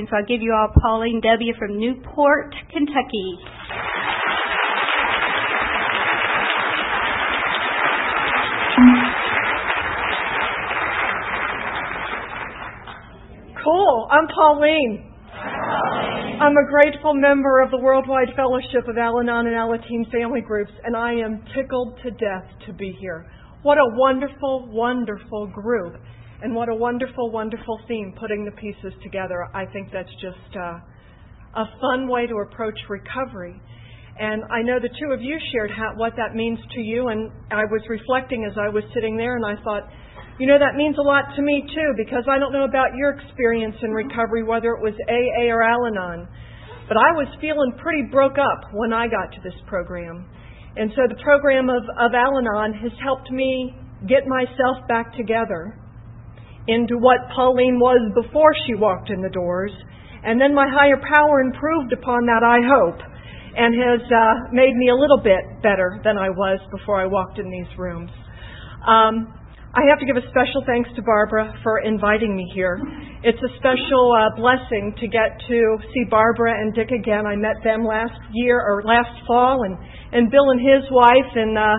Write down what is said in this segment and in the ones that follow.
introduction, so I'll give you all Pauline W. from Newport, Kentucky. Cool. I'm Pauline. I'm a grateful member of the Worldwide Fellowship of Al Anon and Alateen Family Groups, and I am tickled to death to be here. What a wonderful, wonderful group, and what a wonderful, wonderful theme putting the pieces together. I think that's just uh, a fun way to approach recovery. And I know the two of you shared how, what that means to you, and I was reflecting as I was sitting there, and I thought, you know, that means a lot to me too, because I don't know about your experience in recovery, whether it was AA or Al Anon, but I was feeling pretty broke up when I got to this program. And so the program of, of Al Anon has helped me get myself back together into what Pauline was before she walked in the doors. And then my higher power improved upon that, I hope, and has uh, made me a little bit better than I was before I walked in these rooms. Um, I have to give a special thanks to Barbara for inviting me here. It's a special uh, blessing to get to see Barbara and Dick again. I met them last year or last fall, and and Bill and his wife and uh,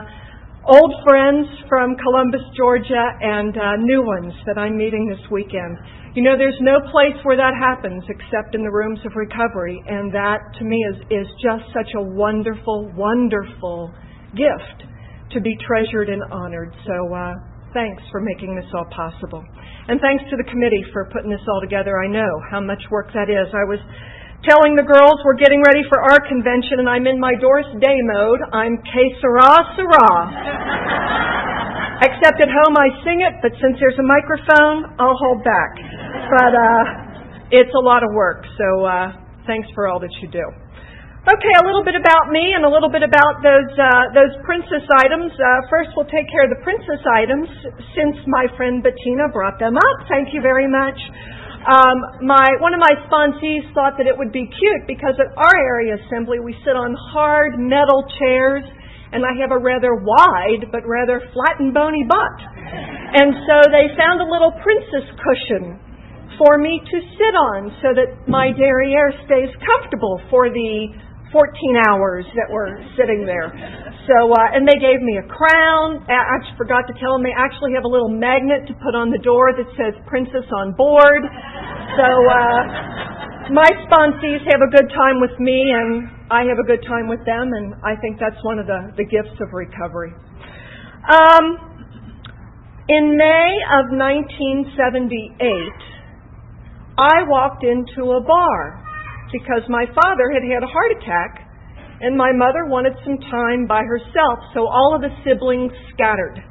old friends from Columbus, Georgia, and uh, new ones that I'm meeting this weekend. You know, there's no place where that happens except in the rooms of recovery, and that to me is is just such a wonderful, wonderful gift to be treasured and honored. So. Uh, Thanks for making this all possible. And thanks to the committee for putting this all together. I know how much work that is. I was telling the girls we're getting ready for our convention and I'm in my Doris Day mode. I'm que sera, sera. Except at home I sing it, but since there's a microphone, I'll hold back. But uh, it's a lot of work, so uh, thanks for all that you do. Okay, a little bit about me and a little bit about those uh, those princess items. Uh, first, we'll take care of the princess items since my friend Bettina brought them up. Thank you very much. Um, my one of my sponsees thought that it would be cute because at our area assembly we sit on hard metal chairs, and I have a rather wide but rather flat and bony butt, and so they found a little princess cushion for me to sit on so that my derriere stays comfortable for the 14 hours that we're sitting there. So, uh, and they gave me a crown. I forgot to tell them they actually have a little magnet to put on the door that says Princess on Board. So, uh, my sponsees have a good time with me, and I have a good time with them, and I think that's one of the, the gifts of recovery. Um, in May of 1978, I walked into a bar because my father had had a heart attack and my mother wanted some time by herself, so all of the siblings scattered.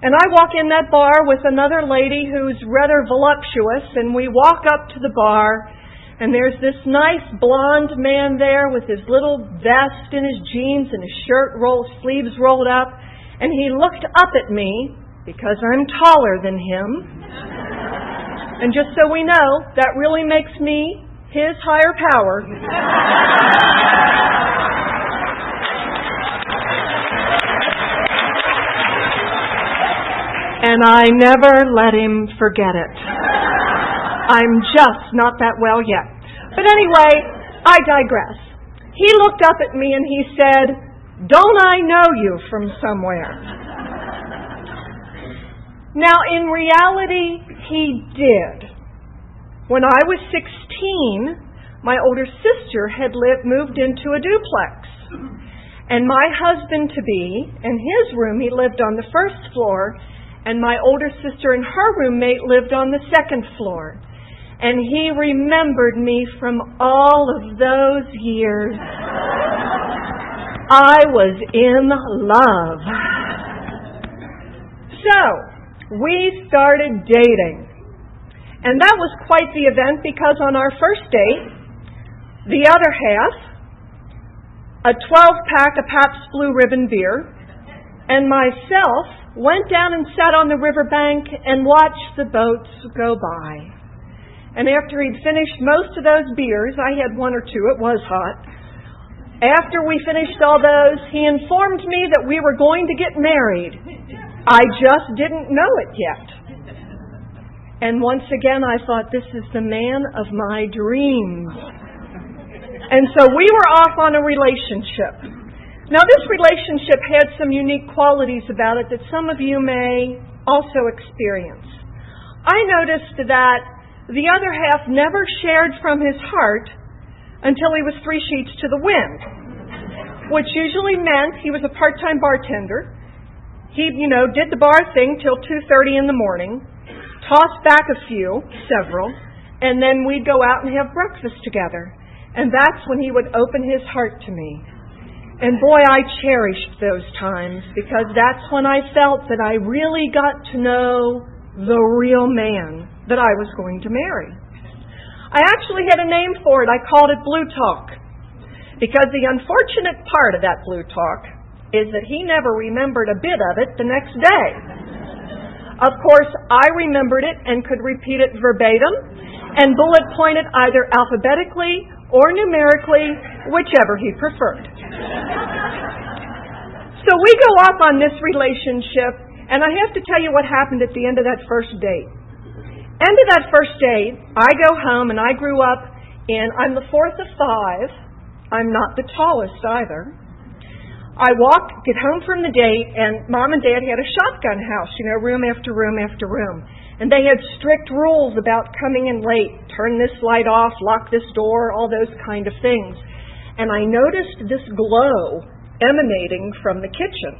And I walk in that bar with another lady who's rather voluptuous, and we walk up to the bar, and there's this nice blond man there with his little vest and his jeans and his shirt sleeves rolled up, and he looked up at me because I'm taller than him. And just so we know, that really makes me his higher power. and I never let him forget it. I'm just not that well yet. But anyway, I digress. He looked up at me and he said, Don't I know you from somewhere? Now, in reality, he did. When I was 16, my older sister had lived, moved into a duplex. And my husband to be, in his room, he lived on the first floor, and my older sister and her roommate lived on the second floor. And he remembered me from all of those years. I was in love. So, we started dating. And that was quite the event because on our first date, the other half, a 12 pack of Pabst Blue Ribbon beer, and myself went down and sat on the riverbank and watched the boats go by. And after he'd finished most of those beers, I had one or two, it was hot. After we finished all those, he informed me that we were going to get married. I just didn't know it yet. And once again, I thought, this is the man of my dreams. And so we were off on a relationship. Now, this relationship had some unique qualities about it that some of you may also experience. I noticed that the other half never shared from his heart until he was three sheets to the wind, which usually meant he was a part-time bartender. He, you know, did the bar thing till 2:30 in the morning toss back a few, several, and then we'd go out and have breakfast together. And that's when he would open his heart to me. And boy, I cherished those times because that's when I felt that I really got to know the real man that I was going to marry. I actually had a name for it. I called it Blue Talk. Because the unfortunate part of that Blue Talk is that he never remembered a bit of it the next day. Of course, I remembered it and could repeat it verbatim and bullet point it either alphabetically or numerically, whichever he preferred. so we go off on this relationship, and I have to tell you what happened at the end of that first date. End of that first date, I go home and I grew up in, I'm the fourth of five. I'm not the tallest either. I walked, get home from the date, and mom and dad had a shotgun house, you know, room after room after room. And they had strict rules about coming in late, turn this light off, lock this door, all those kind of things. And I noticed this glow emanating from the kitchen,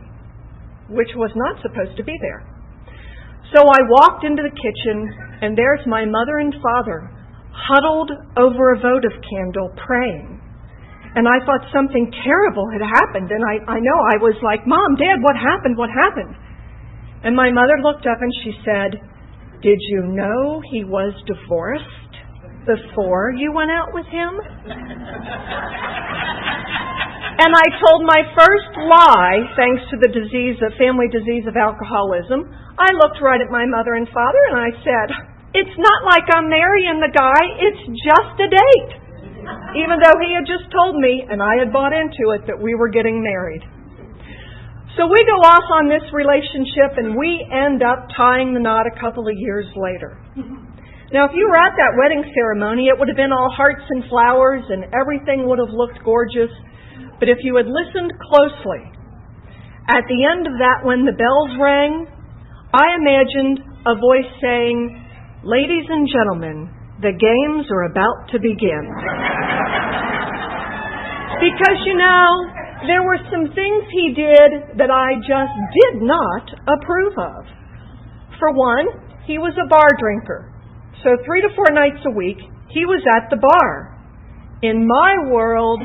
which was not supposed to be there. So I walked into the kitchen, and there's my mother and father huddled over a votive candle praying. And I thought something terrible had happened. And I, I know I was like, Mom, Dad, what happened? What happened? And my mother looked up and she said, Did you know he was divorced before you went out with him? and I told my first lie, thanks to the disease, the family disease of alcoholism. I looked right at my mother and father and I said, It's not like I'm marrying the guy, it's just a date even though he had just told me, and I had bought into it, that we were getting married. So we go off on this relationship and we end up tying the knot a couple of years later. Now, if you were at that wedding ceremony, it would have been all hearts and flowers and everything would have looked gorgeous. But if you had listened closely, at the end of that, when the bells rang, I imagined a voice saying, Ladies and gentlemen, the games are about to begin. because, you know, there were some things he did that I just did not approve of. For one, he was a bar drinker. So three to four nights a week, he was at the bar. In my world,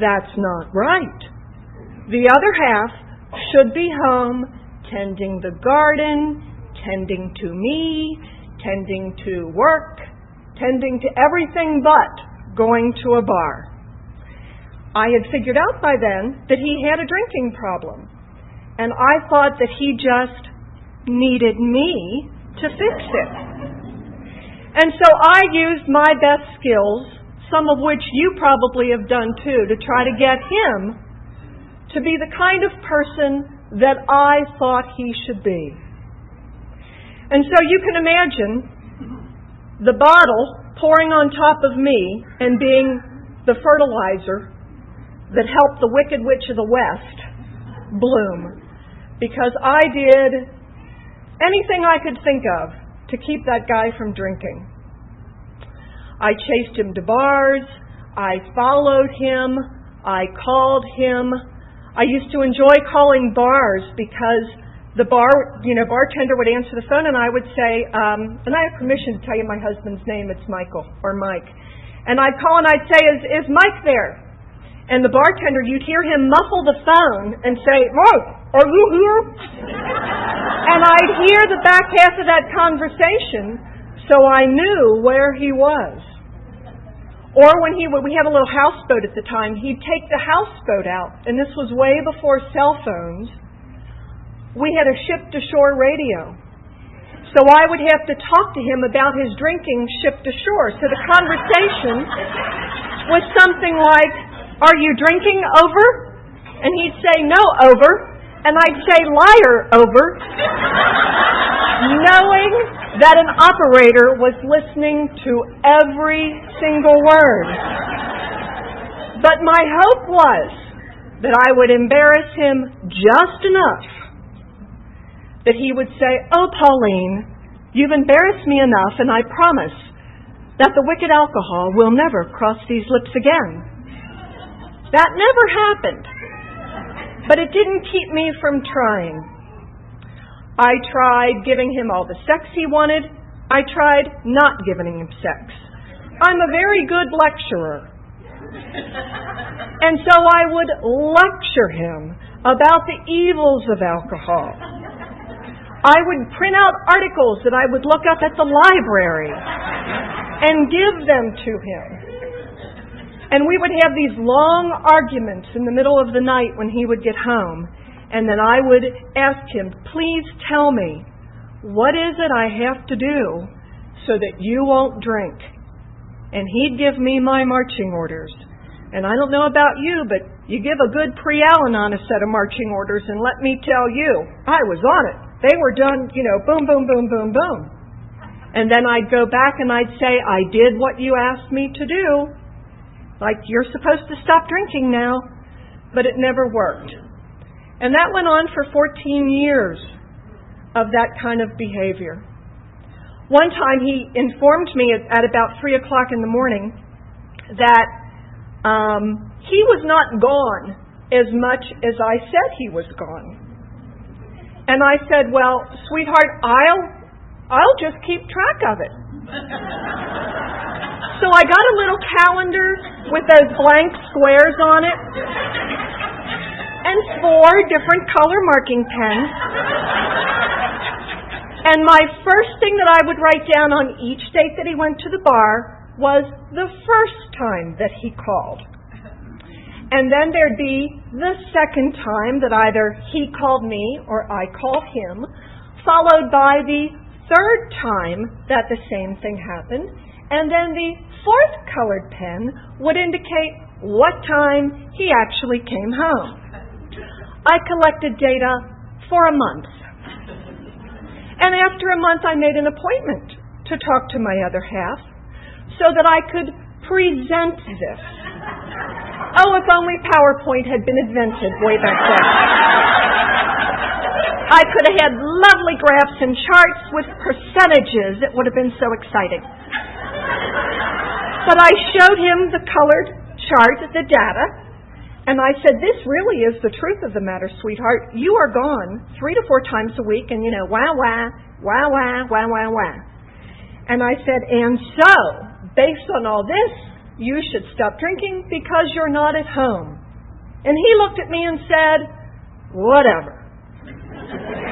that's not right. The other half should be home tending the garden, tending to me, tending to work, tending to everything but going to a bar. I had figured out by then that he had a drinking problem, and I thought that he just needed me to fix it. And so I used my best skills, some of which you probably have done too, to try to get him to be the kind of person that I thought he should be. And so you can imagine the bottle pouring on top of me and being the fertilizer that helped the Wicked Witch of the West bloom. Because I did anything I could think of to keep that guy from drinking. I chased him to bars. I followed him. I called him. I used to enjoy calling bars because the bar, you know, bartender would answer the phone, and I would say, um, and I have permission to tell you my husband's name. It's Michael or Mike, and I'd call and I'd say, "Is is Mike there?" And the bartender, you'd hear him muffle the phone and say, "Mike, are you here?" and I'd hear the back half of that conversation, so I knew where he was. Or when he would, we had a little houseboat at the time, he'd take the houseboat out, and this was way before cell phones we had a ship to shore radio. So I would have to talk to him about his drinking ship to shore. So the conversation was something like, Are you drinking over? And he'd say, No, over. And I'd say, Liar, over. Knowing that an operator was listening to every single word. But my hope was that I would embarrass him just enough that he would say, Oh, Pauline, you've embarrassed me enough, and I promise that the wicked alcohol will never cross these lips again. That never happened. But it didn't keep me from trying. I tried giving him all the sex he wanted. I tried not giving him sex. I'm a very good lecturer. And so I would lecture him about the evils of alcohol. I would print out articles that I would look up at the library and give them to him. And we would have these long arguments in the middle of the night when he would get home. And then I would ask him, please tell me, what is it I have to do so that you won't drink? And he'd give me my marching orders. And I don't know about you, but you give a good pre Al-Anon a set of marching orders, and let me tell you, I was on it. They were done, you know, boom, boom, boom, boom, boom. And then I'd go back and I'd say, I did what you asked me to do. Like, you're supposed to stop drinking now. But it never worked. And that went on for 14 years of that kind of behavior. One time he informed me at, about 3 o'clock in the morning that um, he was not gone as much as I said he was gone. And I said, Well, sweetheart, I'll I'll just keep track of it. so I got a little calendar with those blank squares on it and four different color marking pens. And my first thing that I would write down on each date that he went to the bar was the first time that he called. And then there'd be the second time that either he called me or I called him, followed by the third time that the same thing happened, and then the fourth colored pen would indicate what time he actually came home. I collected data for a month. And after a month, I made an appointment to talk to my other half so that I could present this. Oh, if only PowerPoint had been invented way back then. I could have had lovely graphs and charts with percentages. It would have been so exciting. But I showed him the colored chart, the data, and I said, This really is the truth of the matter, sweetheart. You are gone three to four times a week, and you know, wah, wah, wah, wah, wah, wah, wah. And I said, And so, based on all this, you should stop drinking because you're not at home. And he looked at me and said, Whatever.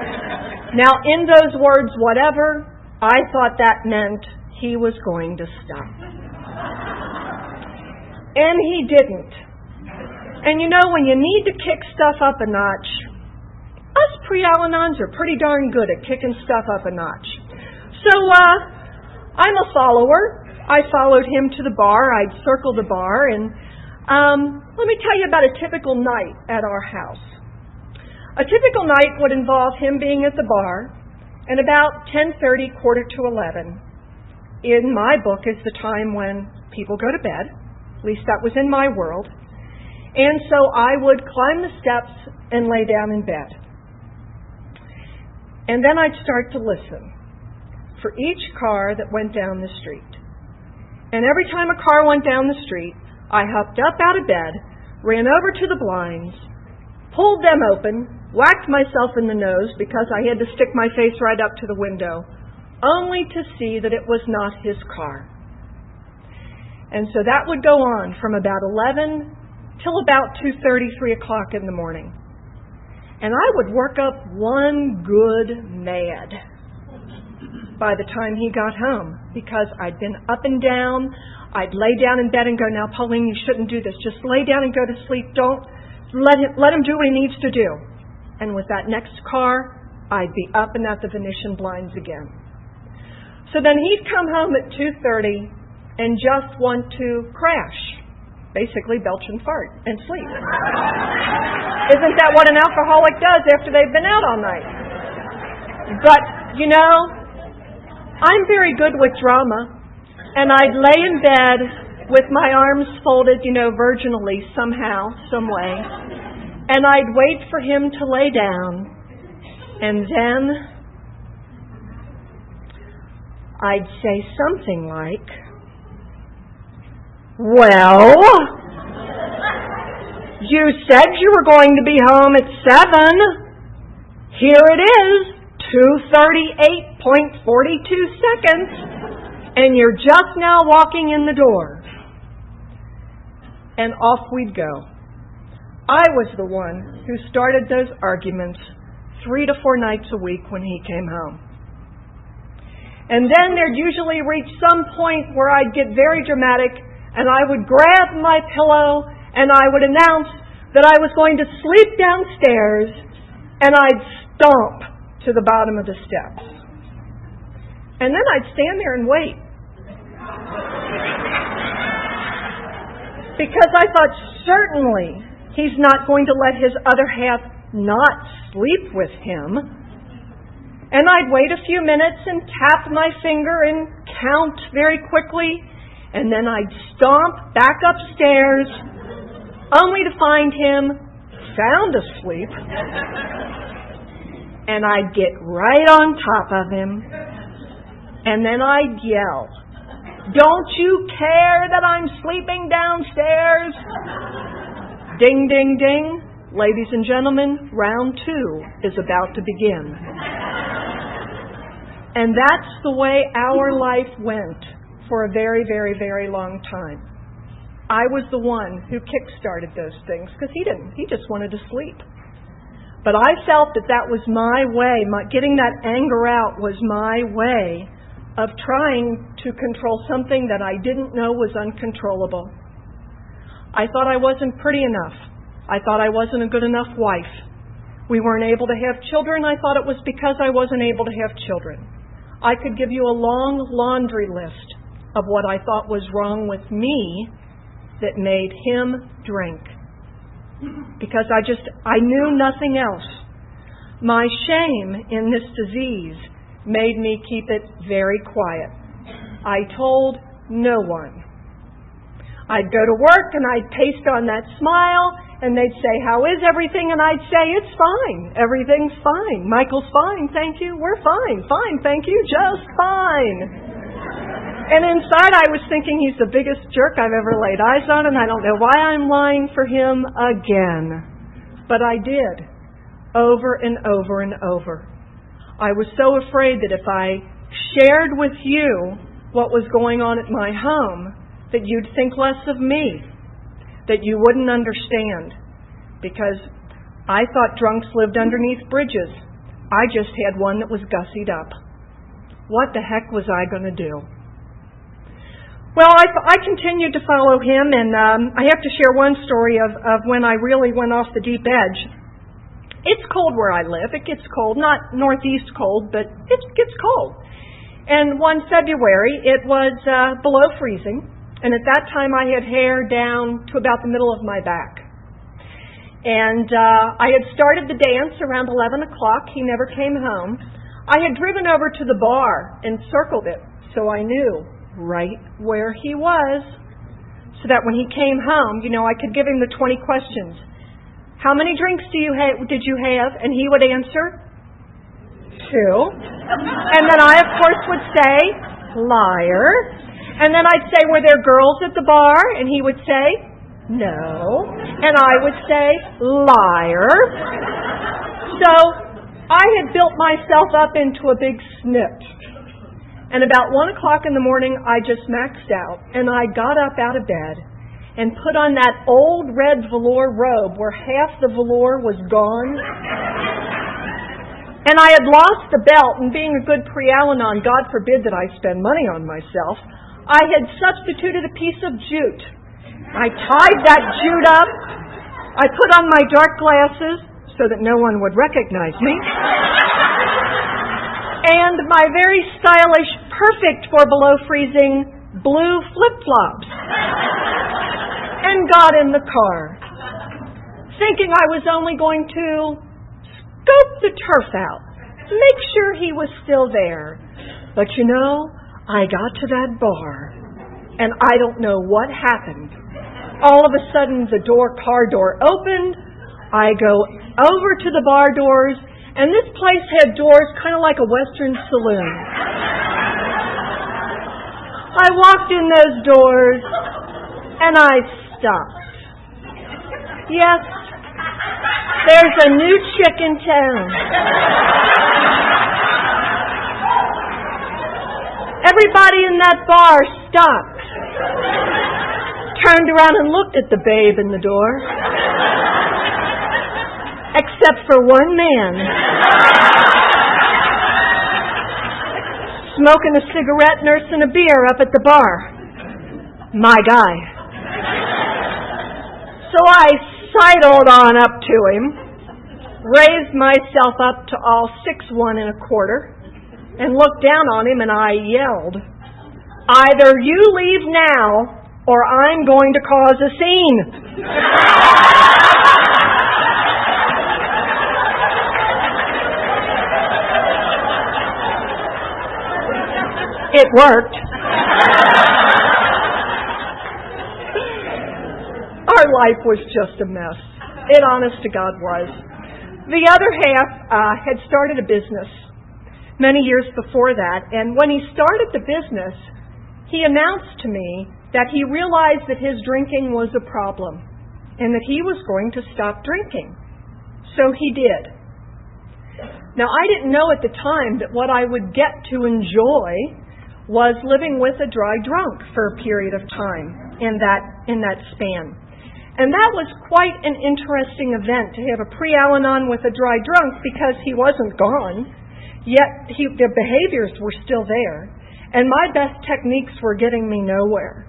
Now, in those words, whatever, I thought that meant he was going to stop. And he didn't. And you know, when you need to kick stuff up a notch, us pre Al-Anons are pretty darn good at kicking stuff up a notch. So, uh, I'm a follower. I followed him to the bar. I'd circle the bar, and um, let me tell you about a typical night at our house. A typical night would involve him being at the bar, and about 10:30, quarter to 11, in my book is the time when people go to bed. At least that was in my world. And so I would climb the steps and lay down in bed. And then I'd start to listen for each car that went down the street. And every time a car went down the street, I hopped up out of bed, ran over to the blinds, pulled them open, whacked myself in the nose because I had to stick my face right up to the window, only to see that it was not his car. And so that would go on from about 11 till about 2:30, 3 o'clock in the morning. And I would work up one good mad by the time he got home because I'd been up and down. I'd lay down in bed and go, Now, Pauline, you shouldn't do this. Just lay down and go to sleep. Don't let him, let him do what he needs to do and with that next car, I'd be up and at the Venetian blinds again. So then he'd come home at 2:30 and just want to crash, basically belch and fart and sleep. Isn't that what an alcoholic does after they've been out all night? But, you know, I'm very good with drama, and I'd lay in bed with my arms folded, you know, virginally somehow, some way, and I'd wait for him to lay down, and then I'd say something like, Well, you said you were going to be home at seven. Here it is, 238.42 seconds, and you're just now walking in the door. And off we'd go. I was the one who started those arguments three to four nights a week when he came home. And then there'd usually reach some point where I'd get very dramatic and I would grab my pillow and I would announce that I was going to sleep downstairs and I'd stomp to the bottom of the steps. And then I'd stand there and wait. Because I thought certainly he's not going to let his other half not sleep with him. And I'd wait a few minutes and tap my finger and count very quickly, and then I'd stomp back upstairs, only to find him sound asleep. And I'd get right on top of him, and then I'd yell, Don't you care that I'm sleeping downstairs? Ding, ding, ding. Ladies and gentlemen, round two is about to begin. And that's the way our life went for a very, very, very long time. I was the one who kick-started those things because he didn't. He just wanted to sleep. But I felt that that was my way. My, getting that anger out was my way of trying to control something that I didn't know was uncontrollable. I thought I wasn't pretty enough. I thought I wasn't a good enough wife. We weren't able to have children. I thought it was because I wasn't able to have children. I could give you a long laundry list of what I thought was wrong with me that made him drink. Because I just, I knew nothing else. My shame in this disease made me keep it very quiet. I told no one. I'd go to work and I'd paste on that smile and they'd say, How is everything? And I'd say, It's fine. Everything's fine. Michael's fine. Thank you. We're fine. Fine. Thank you. Just fine. And inside, I was thinking he's the biggest jerk I've ever laid eyes on, and I don't know why I'm lying for him again. But I did. Over and over and over. I was so afraid that if I shared with you what was going on at my home, that you'd think less of me that you wouldn't understand because I thought drunks lived underneath bridges. I just had one that was gussied up. What the heck was I going to do? Well, I, I continued to follow him, and um, I have to share one story of, of when I really went off the deep edge. It's cold where I live. It gets cold, not northeast cold, but it gets cold. And one February, it was uh, below freezing, and at that time, I had hair down to about the middle of my back. And uh, I had started the dance around 11 o'clock. He never came home. I had driven over to the bar and circled it so I knew right where he was. So that when he came home, you know, I could give him the 20 questions. How many drinks do you ha- did you have? And he would answer, two. And then I, of course, would say, liar. And then I'd say, Were there girls at the bar? And he would say, No. And I would say, Liar. So I had built myself up into a big snitch. And about one o'clock in the morning, I just maxed out. And I got up out of bed and put on that old red velour robe where half the velour was gone. And I had lost the belt, and being a good pre Alanon, God forbid that I spend money on myself, I had substituted a piece of jute. I tied that jute up. I put on my dark glasses so that no one would recognize me. and my very stylish, perfect for below freezing blue flip flops. and got in the car, thinking I was only going to scope the turf out, make sure he was still there, But you know, I got to that bar, and I don't know what happened. All of a sudden, the door, car door opened. I go over to the bar doors, and this place had doors kind of like a Western saloon. I walked in those doors, and I stopped. Yes, there's a new chick in town. Everybody in that bar stopped, turned around and looked at the babe in the door, except for one man. Smoking a cigarette, nursing a beer up at the bar. My guy. So I sidled on up to him, raised myself up to all six one and a quarter, and looked down on him and I yelled, Either you leave now or I'm going to cause a scene. It worked. Our life was just a mess. It honest to God was. The other half uh, had started a business many years before that. And when he started the business, he announced to me that he realized that his drinking was a problem and that he was going to stop drinking. So he did. Now, I didn't know at the time that what I would get to enjoy was living with a dry drunk for a period of time in that, in that span. And that was quite an interesting event to have a pre Al Anon with a dry drunk because he wasn't gone. Yet he, the behaviors were still there. And my best techniques were getting me nowhere.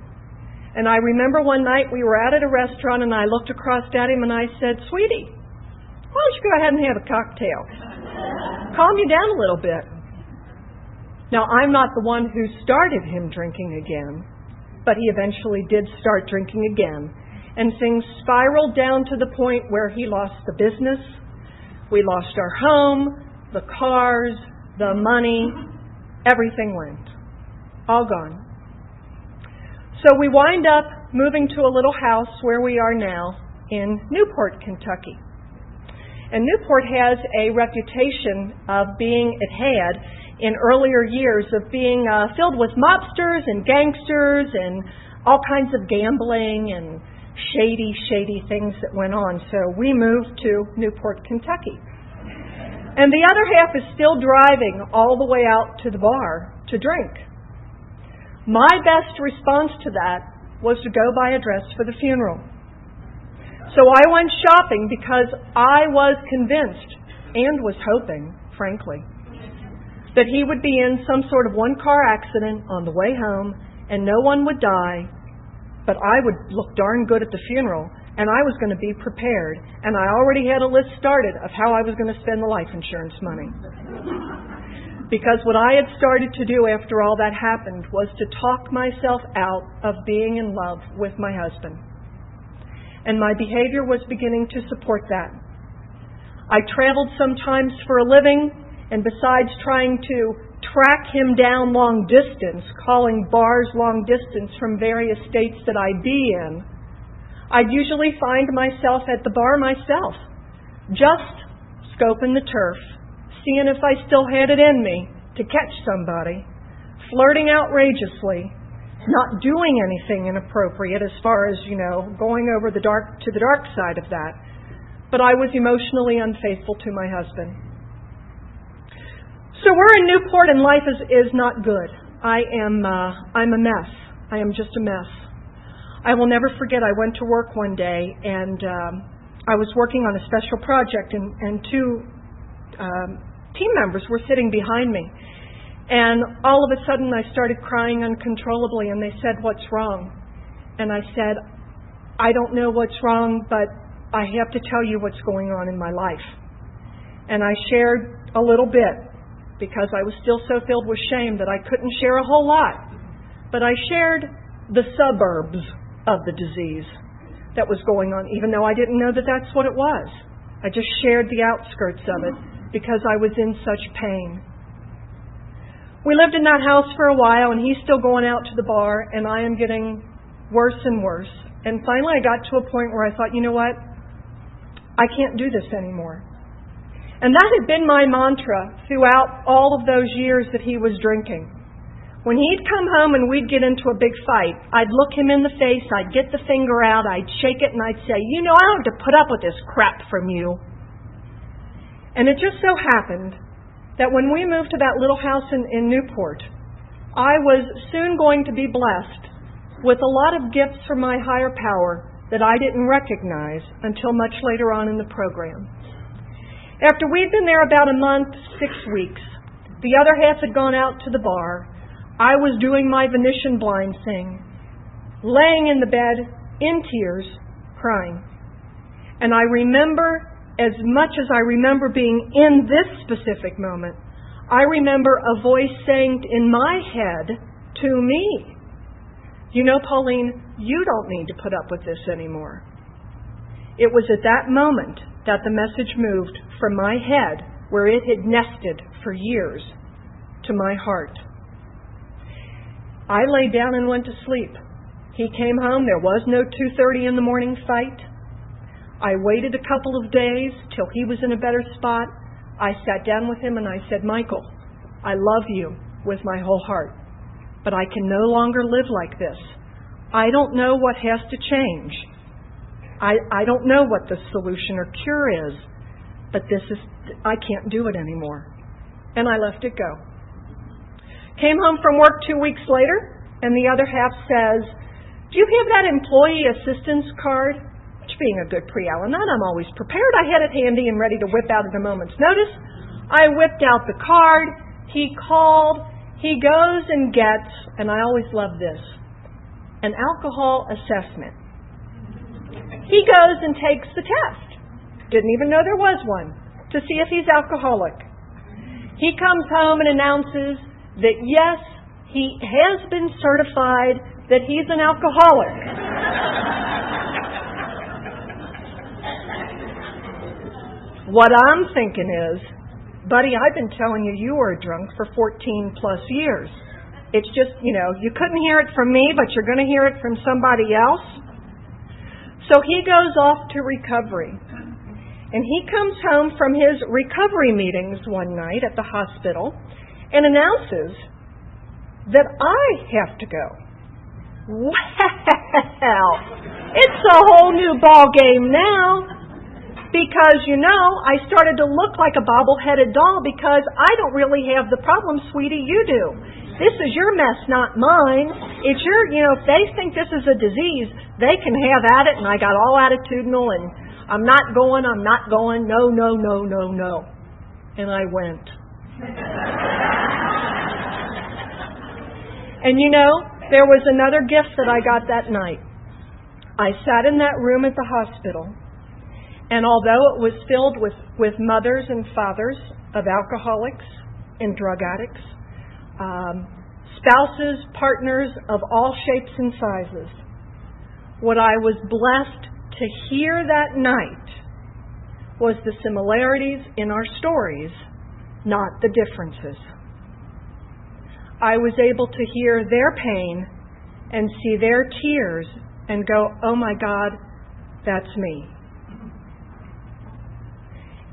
And I remember one night we were out at a restaurant and I looked across at him and I said, Sweetie, why don't you go ahead and have a cocktail? Calm you down a little bit. Now, I'm not the one who started him drinking again, but he eventually did start drinking again. And things spiraled down to the point where he lost the business, we lost our home, the cars, the money, everything went. All gone. So we wind up moving to a little house where we are now in Newport, Kentucky. And Newport has a reputation of being, it had in earlier years, of being uh, filled with mobsters and gangsters and all kinds of gambling and shady, shady things that went on. So we moved to Newport, Kentucky. And the other half is still driving all the way out to the bar to drink. My best response to that was to go buy a dress for the funeral. So I went shopping because I was convinced and was hoping, frankly, that he would be in some sort of one car accident on the way home and no one would die, but I would look darn good at the funeral and I was going to be prepared. And I already had a list started of how I was going to spend the life insurance money. Because what I had started to do after all that happened was to talk myself out of being in love with my husband. And my behavior was beginning to support that. I traveled sometimes for a living, and besides trying to track him down long distance, calling bars long distance from various states that I'd be in, I'd usually find myself at the bar myself, just scoping the turf, seeing if I still had it in me to catch somebody, flirting outrageously, not doing anything inappropriate as far as, you know, going over the dark to the dark side of that. But I was emotionally unfaithful to my husband. So we're in Newport and life is, is not good. I am uh, I'm a mess. I am just a mess. I will never forget, I went to work one day and um, I was working on a special project, and, and two um, team members were sitting behind me. And all of a sudden, I started crying uncontrollably, and they said, What's wrong? And I said, I don't know what's wrong, but I have to tell you what's going on in my life. And I shared a little bit because I was still so filled with shame that I couldn't share a whole lot. But I shared the suburbs of the disease that was going on, even though I didn't know that that's what it was. I just shared the outskirts of it because I was in such pain. We lived in that house for a while, and he's still going out to the bar, and I am getting worse and worse. And finally, I got to a point where I thought, you know what? I can't do this anymore. And that had been my mantra throughout all of those years that he was drinking. When he'd come home and we'd get into a big fight, I'd look him in the face, I'd get the finger out, I'd shake it, and I'd say, You know, I don't have to put up with this crap from you. And it just so happened that when we moved to that little house in, in Newport, I was soon going to be blessed with a lot of gifts from my higher power that I didn't recognize until much later on in the program. After we'd been there about a month, six weeks, the other half had gone out to the bar. I was doing my Venetian blind thing, laying in the bed in tears, crying. And I remember, as much as I remember being in this specific moment, I remember a voice saying in my head to me, you know, Pauline, you don't need to put up with this anymore. It was at that moment that the message moved from my head, where it had nested for years, to my heart. I lay down and went to sleep. He came home. There was no 2:30 in the morning fight. I waited a couple of days till he was in a better spot. I sat down with him and I said, "Michael, I love you with my whole heart but I can no longer live like this. I don't know what has to change. I, I don't know what the solution or cure is, but this is, I can't do it anymore. And I left it go. Came home from work two weeks later, and the other half says, Do you have that employee assistance card? Which, being a good pre Al-Anon, I'm always prepared. I had it handy and ready to whip out at a moment's notice. I whipped out the card. He called. He goes and gets, and I always love this, an alcohol assessment. He goes and takes the test. Didn't even know there was one to see if he's alcoholic. He comes home and announces that yes, he has been certified that he's an alcoholic. what I'm thinking is, Buddy, I've been telling you you were drunk for 14 plus years. It's just, you know, you couldn't hear it from me, but you're going to hear it from somebody else. So he goes off to recovery. And he comes home from his recovery meetings one night at the hospital and announces that I have to go. Well, it's a whole new ball game now because, you know, I started to look like a bobble-headed doll because I don't really have the problem, sweetie, you do. This is your mess, not mine. It's your, you know, if they think this is a disease, they can have at it, and I got all attitudinal, and I'm not going, I'm not going, no, no, no, no, no. And I went. and you know, there was another gift that I got that night. I sat in that room at the hospital and although it was filled with, with mothers and fathers of alcoholics and drug addicts, um, spouses, partners of all shapes and sizes, what I was blessed to hear that night was the similarities in our stories, not the differences. I was able to hear their pain and see their tears and go, oh my God, that's me.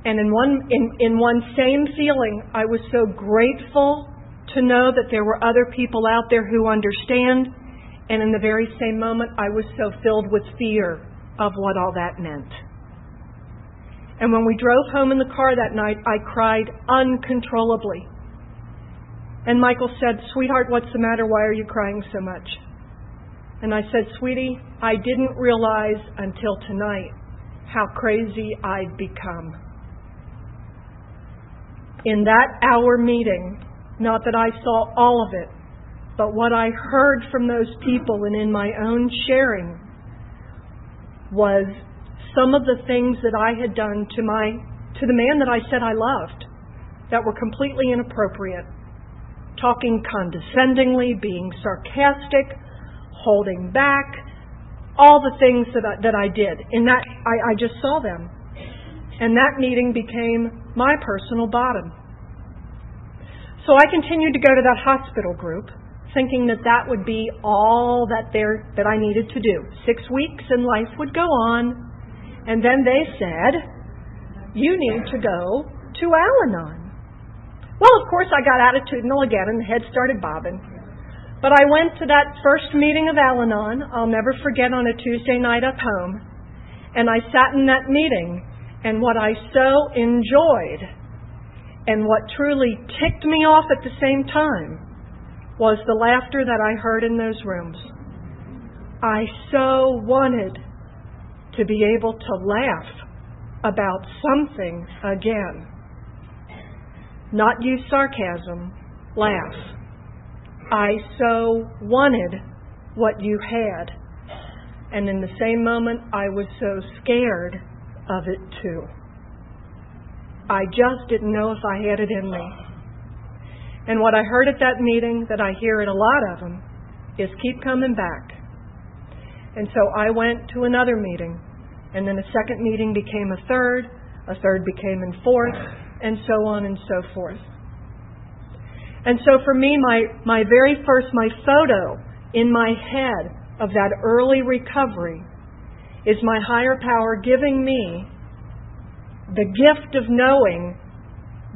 And in one, in, in one same feeling, I was so grateful to know that there were other people out there who understand. And in the very same moment, I was so filled with fear of what all that meant. And when we drove home in the car that night, I cried uncontrollably. And Michael said, Sweetheart, what's the matter? Why are you crying so much? And I said, Sweetie, I didn't realize until tonight how crazy I'd become in that hour meeting, not that I saw all of it, but what I heard from those people and in my own sharing was some of the things that I had done to my to the man that I said I loved that were completely inappropriate. Talking condescendingly, being sarcastic, holding back, all the things that I, that I did. In that I, I just saw them. And that meeting became my personal bottom. So I continued to go to that hospital group, thinking that that would be all that there that I needed to do. Six weeks and life would go on, and then they said, "You need to go to Al-Anon." Well, of course, I got attitudinal again, and the head started bobbing. But I went to that first meeting of Al-Anon. I'll never forget on a Tuesday night up home, and I sat in that meeting, and what I so enjoyed and what truly ticked me off at the same time was the laughter that I heard in those rooms. I so wanted to be able to laugh about something again. Not use sarcasm, laugh. I so wanted what you had. And in the same moment, I was so scared of it too. I just didn't know if I had it in me. And what I heard at that meeting, that I hear at a lot of them, is keep coming back. And so I went to another meeting, and then a second meeting became a third, a third became a fourth, and so on and so forth. And so for me, my, my very first, my photo in my head of that early recovery is my higher power giving me the gift of knowing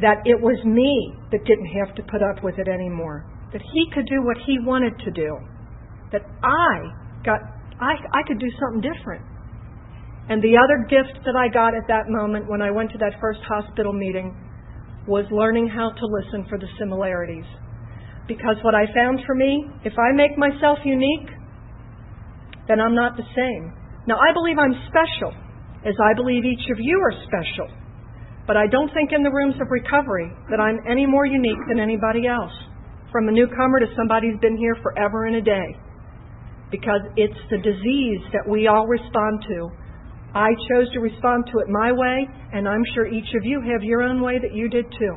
that it was me that didn't have to put up with it anymore. That he could do what he wanted to do. That I got I I could do something different. And the other gift that I got at that moment when I went to that first hospital meeting was learning how to listen for the similarities. Because what I found for me, if I make myself unique, then I'm not the same. Now I believe I'm special as I believe each of you are special. But I don't think in the rooms of recovery that I'm any more unique than anybody else, from a newcomer to somebody who's been here forever and a day. Because it's the disease that we all respond to. I chose to respond to it my way, and I'm sure each of you have your own way that you did too.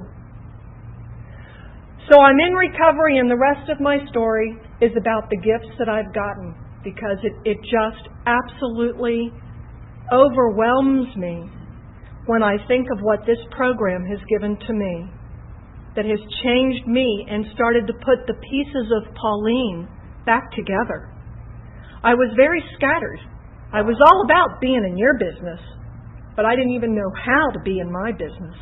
So I'm in recovery, and the rest of my story is about the gifts that I've gotten because it, it just absolutely overwhelms me when I think of what this program has given to me, that has changed me and started to put the pieces of Pauline back together. I was very scattered. I was all about being in your business, but I didn't even know how to be in my business.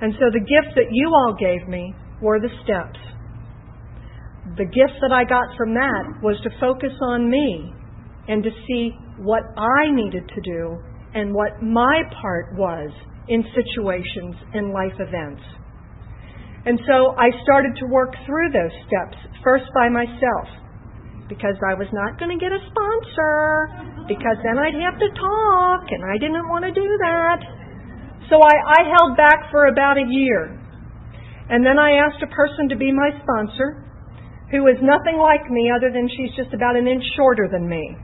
And so the gifts that you all gave me were the steps. The gift that I got from that was to focus on me and to see what I needed to do and what my part was in situations in life events. And so I started to work through those steps, first by myself, because I was not going to get a sponsor, because then I'd have to talk, and I didn't want to do that. So I, I held back for about a year. And then I asked a person to be my sponsor, who is nothing like me other than she's just about an inch shorter than me.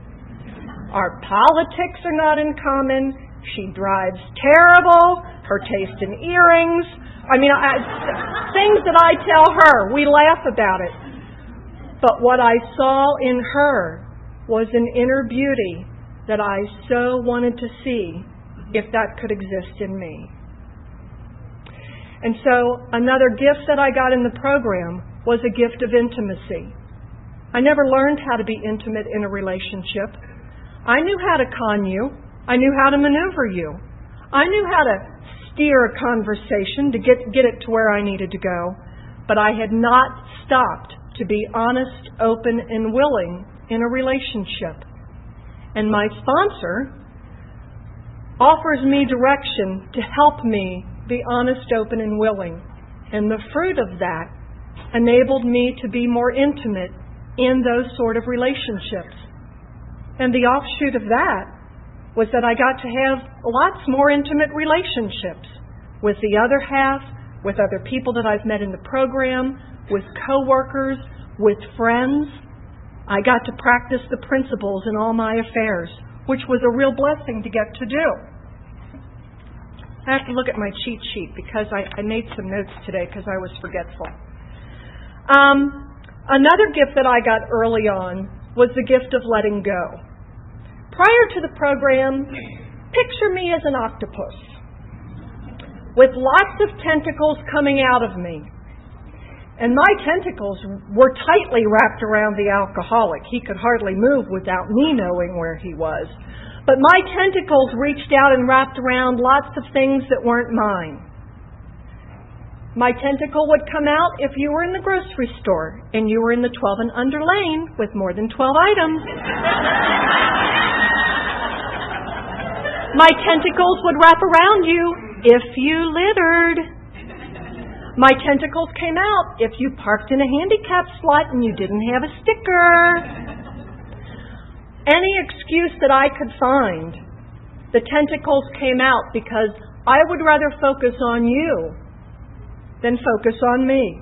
Our politics are not in common. She drives terrible. Her taste in earrings. I mean, I, things that I tell her, we laugh about it. But what I saw in her was an inner beauty that I so wanted to see if that could exist in me. And so another gift that I got in the program was a gift of intimacy. I never learned how to be intimate in a relationship. I knew how to con you. I knew how to maneuver you. I knew how to steer a conversation to get, get it to where I needed to go. But I had not stopped to be honest, open, and willing in a relationship. And my sponsor offers me direction to help me be honest, open, and willing. And the fruit of that enabled me to be more intimate in those sort of relationships. And the offshoot of that was that I got to have lots more intimate relationships with the other half, with other people that I've met in the program, with coworkers, with friends. I got to practice the principles in all my affairs, which was a real blessing to get to do. I have to look at my cheat sheet because I, I made some notes today because I was forgetful. Um, another gift that I got early on was the gift of letting go. Prior to the program, picture me as an octopus with lots of tentacles coming out of me. And my tentacles were tightly wrapped around the alcoholic. He could hardly move without me knowing where he was. But my tentacles reached out and wrapped around lots of things that weren't mine. My tentacle would come out if you were in the grocery store and you were in the 12 and under lane with more than 12 items. My tentacles would wrap around you if you littered. My tentacles came out if you parked in a handicap slot and you didn't have a sticker any excuse that I could find, the tentacles came out because I would rather focus on you than focus on me.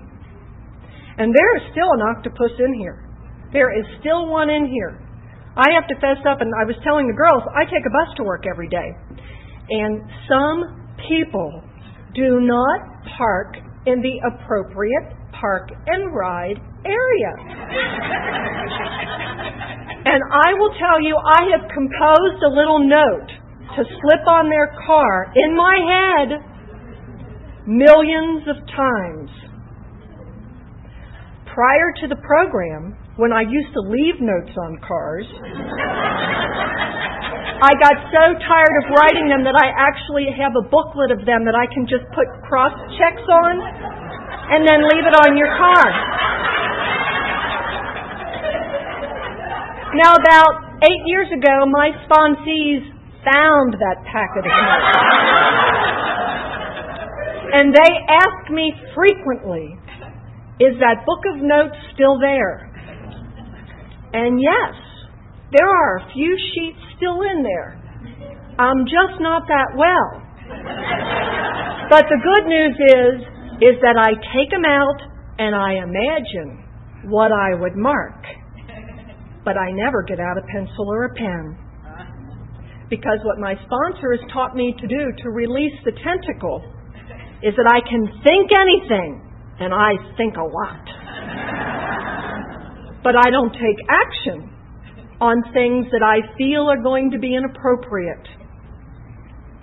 And there is still an octopus in here. There is still one in here. I have to fess up, and I was telling the girls, I take a bus to work every day. And some people do not park in the appropriate park and ride area. And I will tell you, I have composed a little note to slip on their car in my head millions of times. Prior to the program, when I used to leave notes on cars, I got so tired of writing them that I actually have a booklet of them that I can just put cross checks on and then leave it on your car. Now, about eight years ago, my sponsees found that packet of notes. and they ask me frequently, is that book of notes still there? And yes, there are a few sheets still in there. I'm just not that well. But the good news is, is that I take them out and I imagine what I would mark but I never get out a pencil or a pen. Because what my sponsor has taught me to do to release the tentacle is that I can think anything, and I think a lot. but I don't take action on things that I feel are going to be inappropriate.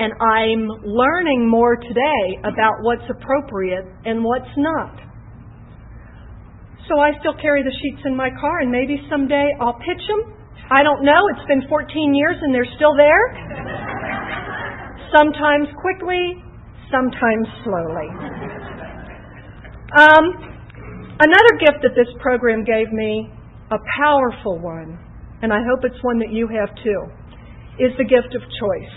And I'm learning more today about what's appropriate and what's not. So I still carry the sheets in my car, and maybe someday I'll pitch them. I don't know. It's been 14 years, and they're still there. Sometimes quickly, sometimes slowly. Um, another gift that this program gave me, a powerful one, and I hope it's one that you have too, is the gift of choice.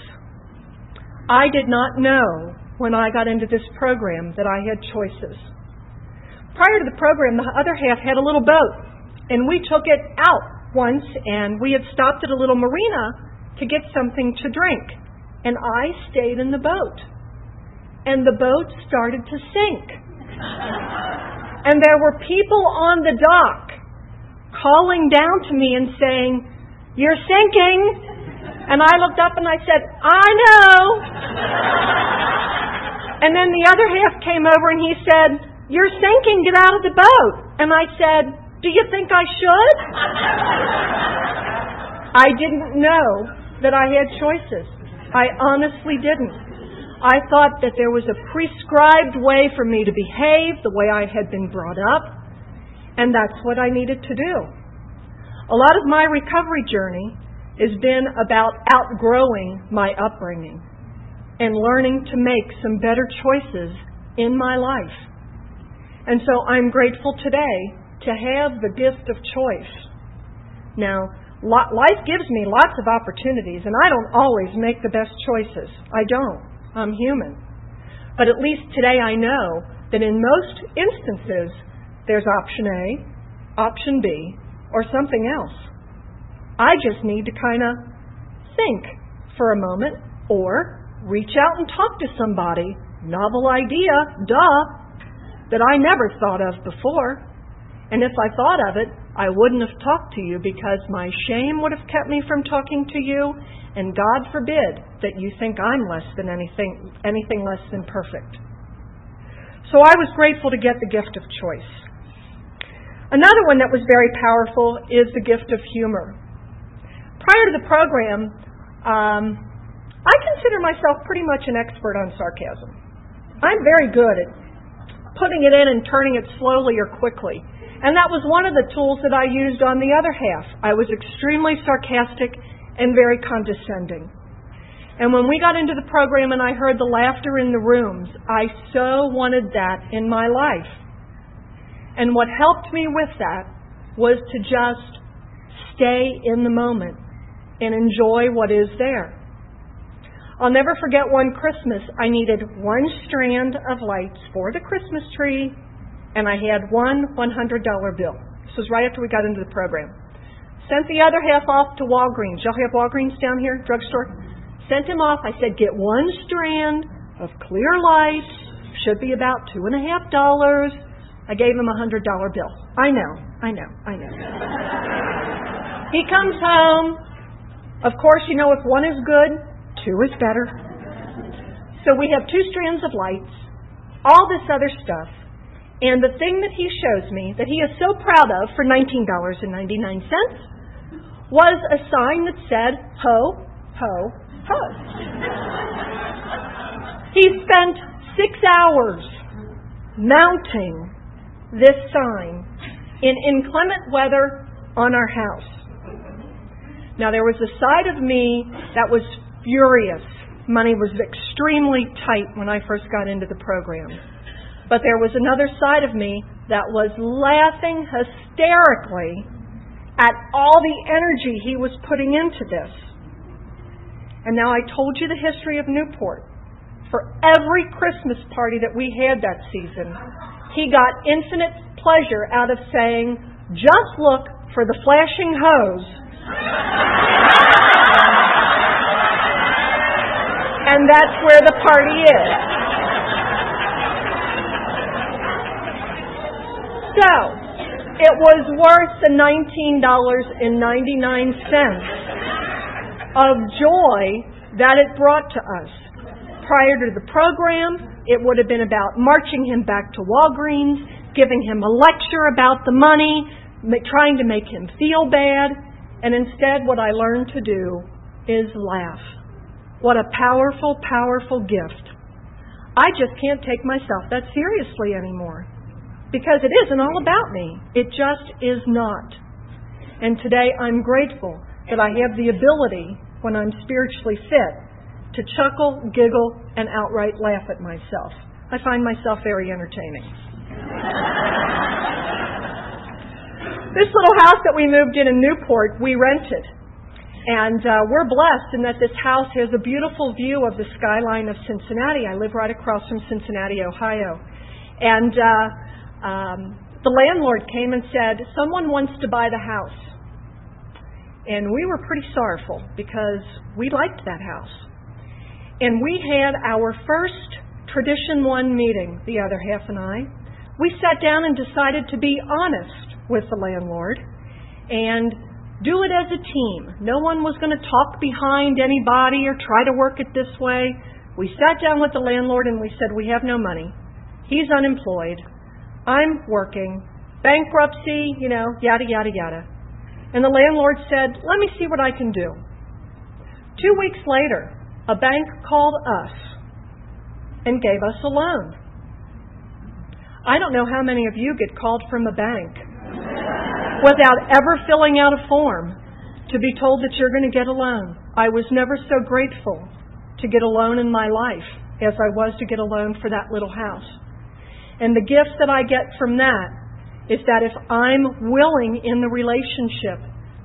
I did not know when I got into this program that I had choices prior to the program, the other half had a little boat, and we took it out once, and we had stopped at a little marina to get something to drink. And I stayed in the boat. And the boat started to sink. And there were people on the dock calling down to me and saying, You're sinking. And I looked up and I said, I know. and then the other half came over and he said, you're sinking, get out of the boat. And I said, Do you think I should? I didn't know that I had choices. I honestly didn't. I thought that there was a prescribed way for me to behave, the way I had been brought up, and that's what I needed to do. A lot of my recovery journey has been about outgrowing my upbringing and learning to make some better choices in my life. And so I'm grateful today to have the gift of choice. Now, life gives me lots of opportunities, and I don't always make the best choices. I don't. I'm human. But at least today I know that in most instances, there's option A, option B, or something else. I just need to kind of think for a moment or reach out and talk to somebody. Novel idea, duh that I never thought of before. And if I thought of it, I wouldn't have talked to you because my shame would have kept me from talking to you, and God forbid that you think I'm less than anything anything less than perfect. So I was grateful to get the gift of choice. Another one that was very powerful is the gift of humor. Prior to the program, um, I consider myself pretty much an expert on sarcasm. I'm very good at putting it in and turning it slowly or quickly. And that was one of the tools that I used on the other half. I was extremely sarcastic and very condescending. And when we got into the program and I heard the laughter in the rooms, I so wanted that in my life. And what helped me with that was to just stay in the moment and enjoy what is there. I'll never forget one Christmas. I needed one strand of lights for the Christmas tree, and I had one $100 bill. This was right after we got into the program. Sent the other half off to Walgreens. Y'all have Walgreens down here, drugstore? Sent him off. I said, get one strand of clear light. Should be about two and a half dollars. I gave him a hundred dollar bill. I know, I know, I know. he comes home. Of course, you know if one is good, two is better. So we have two strands of lights, all this other stuff. And the thing that he shows me that he is so proud of for $19.99 was a sign that said, Ho, ho, ho. he spent six hours mounting this sign in inclement weather on our house. Now, there was a side of me that was furious. Money was extremely tight when I first got into the program. But there was another side of me that was laughing hysterically at all the energy he was putting into this. And now I told you the history of Newport. For every Christmas party that we had that season, he got infinite pleasure out of saying, just look for the flashing hose. and that's where the party is. So, it was worth the $19.99 of joy that it brought to us. Prior to the program, it would have been about marching him back to Walgreens, giving him a lecture about the money, trying to make him feel bad, and instead what I learned to do is laugh. What a powerful, powerful gift. I just can't take myself that seriously anymore because it isn't all about me. It just is not. And today I'm grateful that I have the ability, when I'm spiritually fit, to chuckle, giggle, and outright laugh at myself. I find myself very entertaining. this little house that we moved in in Newport, we rented. And uh, we're blessed in that this house has a beautiful view of the skyline of Cincinnati. I live right across from Cincinnati, Ohio. And uh, um, the landlord came and said, Someone wants to buy the house. And we were pretty sorrowful because we liked that house. And we had our first Tradition One meeting, the other half and I. We sat down and decided to be honest with the landlord and do it as a team. No one was going to talk behind anybody or try to work it this way. We sat down with the landlord and we said, We have no money. He's unemployed. I'm working, bankruptcy, you know, yada, yada, yada. And the landlord said, Let me see what I can do. Two weeks later, a bank called us and gave us a loan. I don't know how many of you get called from a bank without ever filling out a form to be told that you're going to get a loan. I was never so grateful to get a loan in my life as I was to get a loan for that little house. And the gift that I get from that is that if I'm willing in the relationship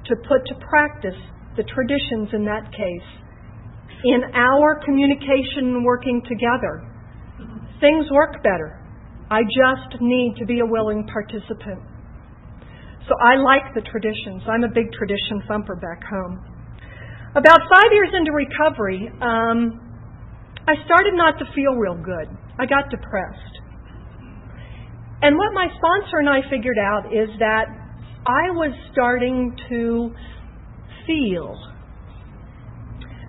to put to practice the traditions in that case, in our communication and working together, things work better. I just need to be a willing participant. So I like the traditions. I'm a big tradition thumper back home. About five years into recovery, um, I started not to feel real good. I got depressed. And what my sponsor and I figured out is that I was starting to feel.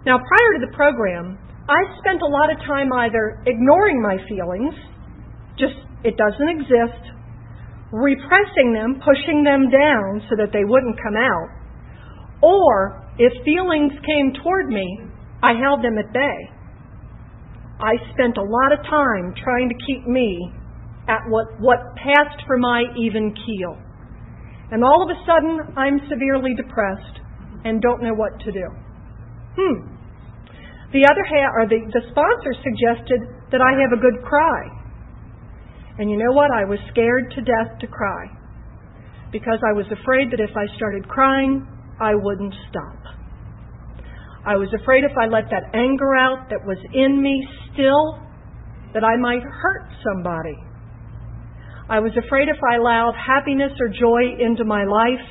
Now, prior to the program, I spent a lot of time either ignoring my feelings, just it doesn't exist, repressing them, pushing them down so that they wouldn't come out, or if feelings came toward me, I held them at bay. I spent a lot of time trying to keep me at what, what passed for my even keel. And all of a sudden, I'm severely depressed and don't know what to do. Hmm. The other half, or the, the sponsor suggested that I have a good cry. And you know what? I was scared to death to cry because I was afraid that if I started crying, I wouldn't stop. I was afraid if I let that anger out that was in me still, that I might hurt somebody. I was afraid if I allowed happiness or joy into my life,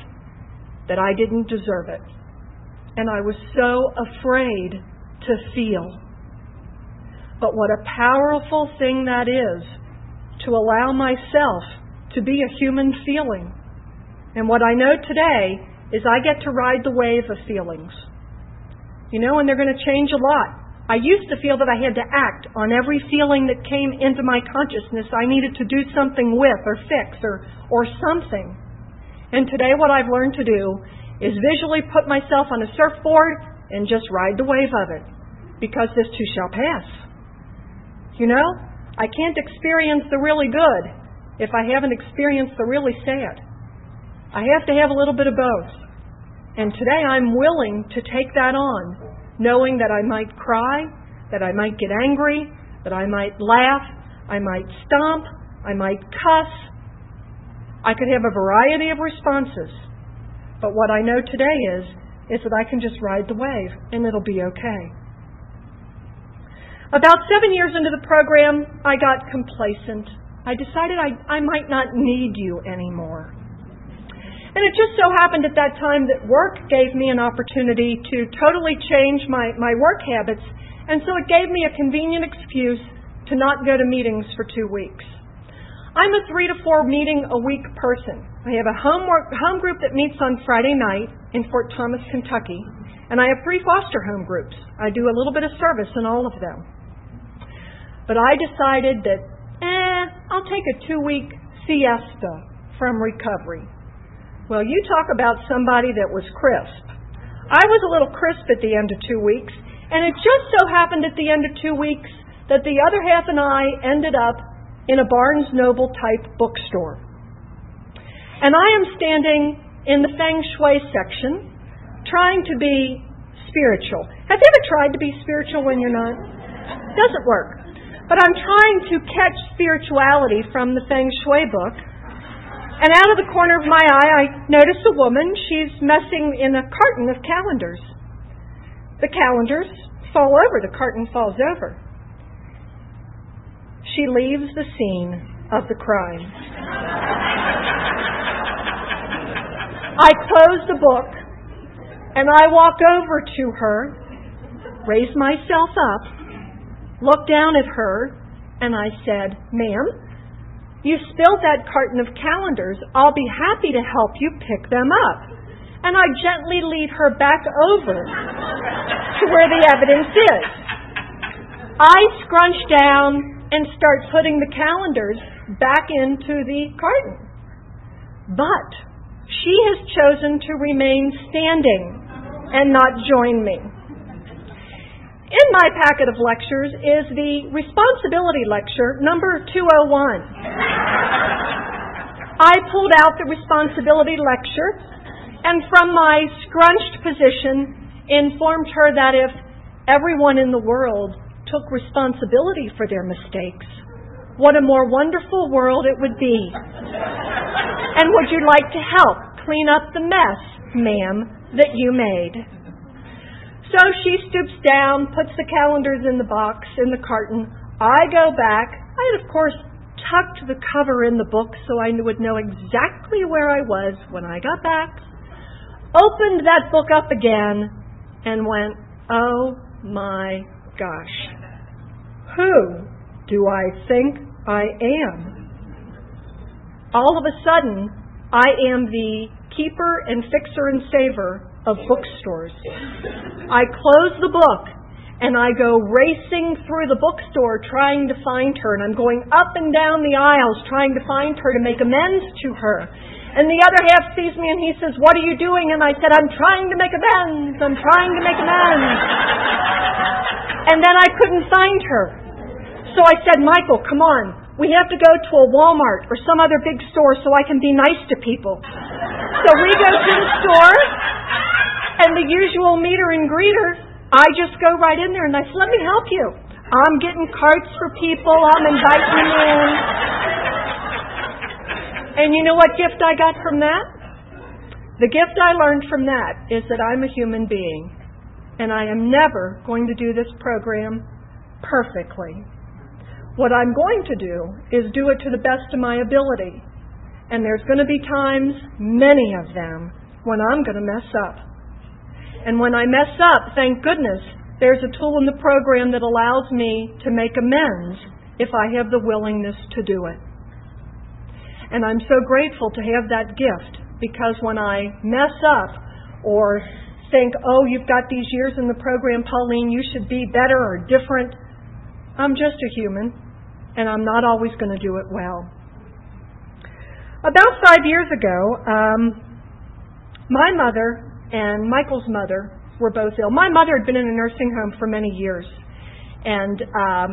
that I didn't deserve it. And I was so afraid to feel. But what a powerful thing that is to allow myself to be a human feeling. And what I know today is I get to ride the wave of feelings. You know, and they're going to change a lot. I used to feel that I had to act on every feeling that came into my consciousness I needed to do something with or fix or, or something. And today what I've learned to do is visually put myself on a surfboard and just ride the wave of it. Because this too shall pass. You know, I can't experience the really good if I haven't experienced the really sad. I have to have a little bit of both. And today I'm willing to take that on, knowing that I might cry, that I might get angry, that I might laugh, I might stomp, I might cuss. I could have a variety of responses. But what I know today is is that I can just ride the wave and it'll be okay. About seven years into the program, I got complacent. I decided I, I might not need you anymore. And it just so happened at that time that work gave me an opportunity to totally change my, my work habits, and so it gave me a convenient excuse to not go to meetings for two weeks. I'm a three to four meeting a week person. I have a homework, home group that meets on Friday night in Fort Thomas, Kentucky, and I have three foster home groups. I do a little bit of service in all of them. But I decided that, eh, I'll take a two week siesta from recovery. Well, you talk about somebody that was crisp. I was a little crisp at the end of two weeks, and it just so happened at the end of two weeks that the other half and I ended up in a Barnes Noble type bookstore. And I am standing in the Feng Shui section trying to be spiritual. Have you ever tried to be spiritual when you're not? Doesn't work. But I'm trying to catch spirituality from the Feng Shui book and out of the corner of my eye, I notice a woman. She's messing in a carton of calendars. The calendars fall over, the carton falls over. She leaves the scene of the crime. I close the book and I walk over to her, raise myself up, look down at her, and I said, Ma'am, you spilled that carton of calendars. I'll be happy to help you pick them up. And I gently lead her back over to where the evidence is. I scrunch down and start putting the calendars back into the carton. But she has chosen to remain standing and not join me. In my packet of lectures is the responsibility lecture number 201. I pulled out the responsibility lecture and from my scrunched position informed her that if everyone in the world took responsibility for their mistakes, what a more wonderful world it would be. And would you like to help clean up the mess, ma'am, that you made? So she stoops down, puts the calendars in the box, in the carton. I go back. I had, of course, tucked the cover in the book so I would know exactly where I was when I got back. Opened that book up again and went, oh my gosh. Who do I think I am? All of a sudden, I am the keeper and fixer and saver of bookstores. I close the book and I go racing through the bookstore trying to find her, and I'm going up and down the aisles trying to find her to make amends to her. And the other half sees me and he says, What are you doing? And I said, I'm trying to make amends. I'm trying to make amends. and then I couldn't find her. So I said, Michael, come on. we have to go to a Walmart or some other big store so I can be nice to people. So we go to the store, and the usual meter and greeter, I just go right in there and I say, let me help you. I'm getting carts for people, I'm inviting them in. And you know what gift I got from that? The gift I learned from that is that I'm a human being, and I am never going to do this program perfectly. What I'm going to do is do it to the best of my ability. And there's going to be times, many of them, when I'm going to mess up. And when I mess up, thank goodness, there's a tool in the program that allows me to make amends if I have the willingness to do it. And I'm so grateful to have that gift because when I mess up or think, oh, you've got these years in the program, Pauline, you should be better or different, I'm just a human, and I'm not always going to do it well. About five years ago, um, my mother and Michael's mother were both ill. My mother had been in a nursing home for many years, and um,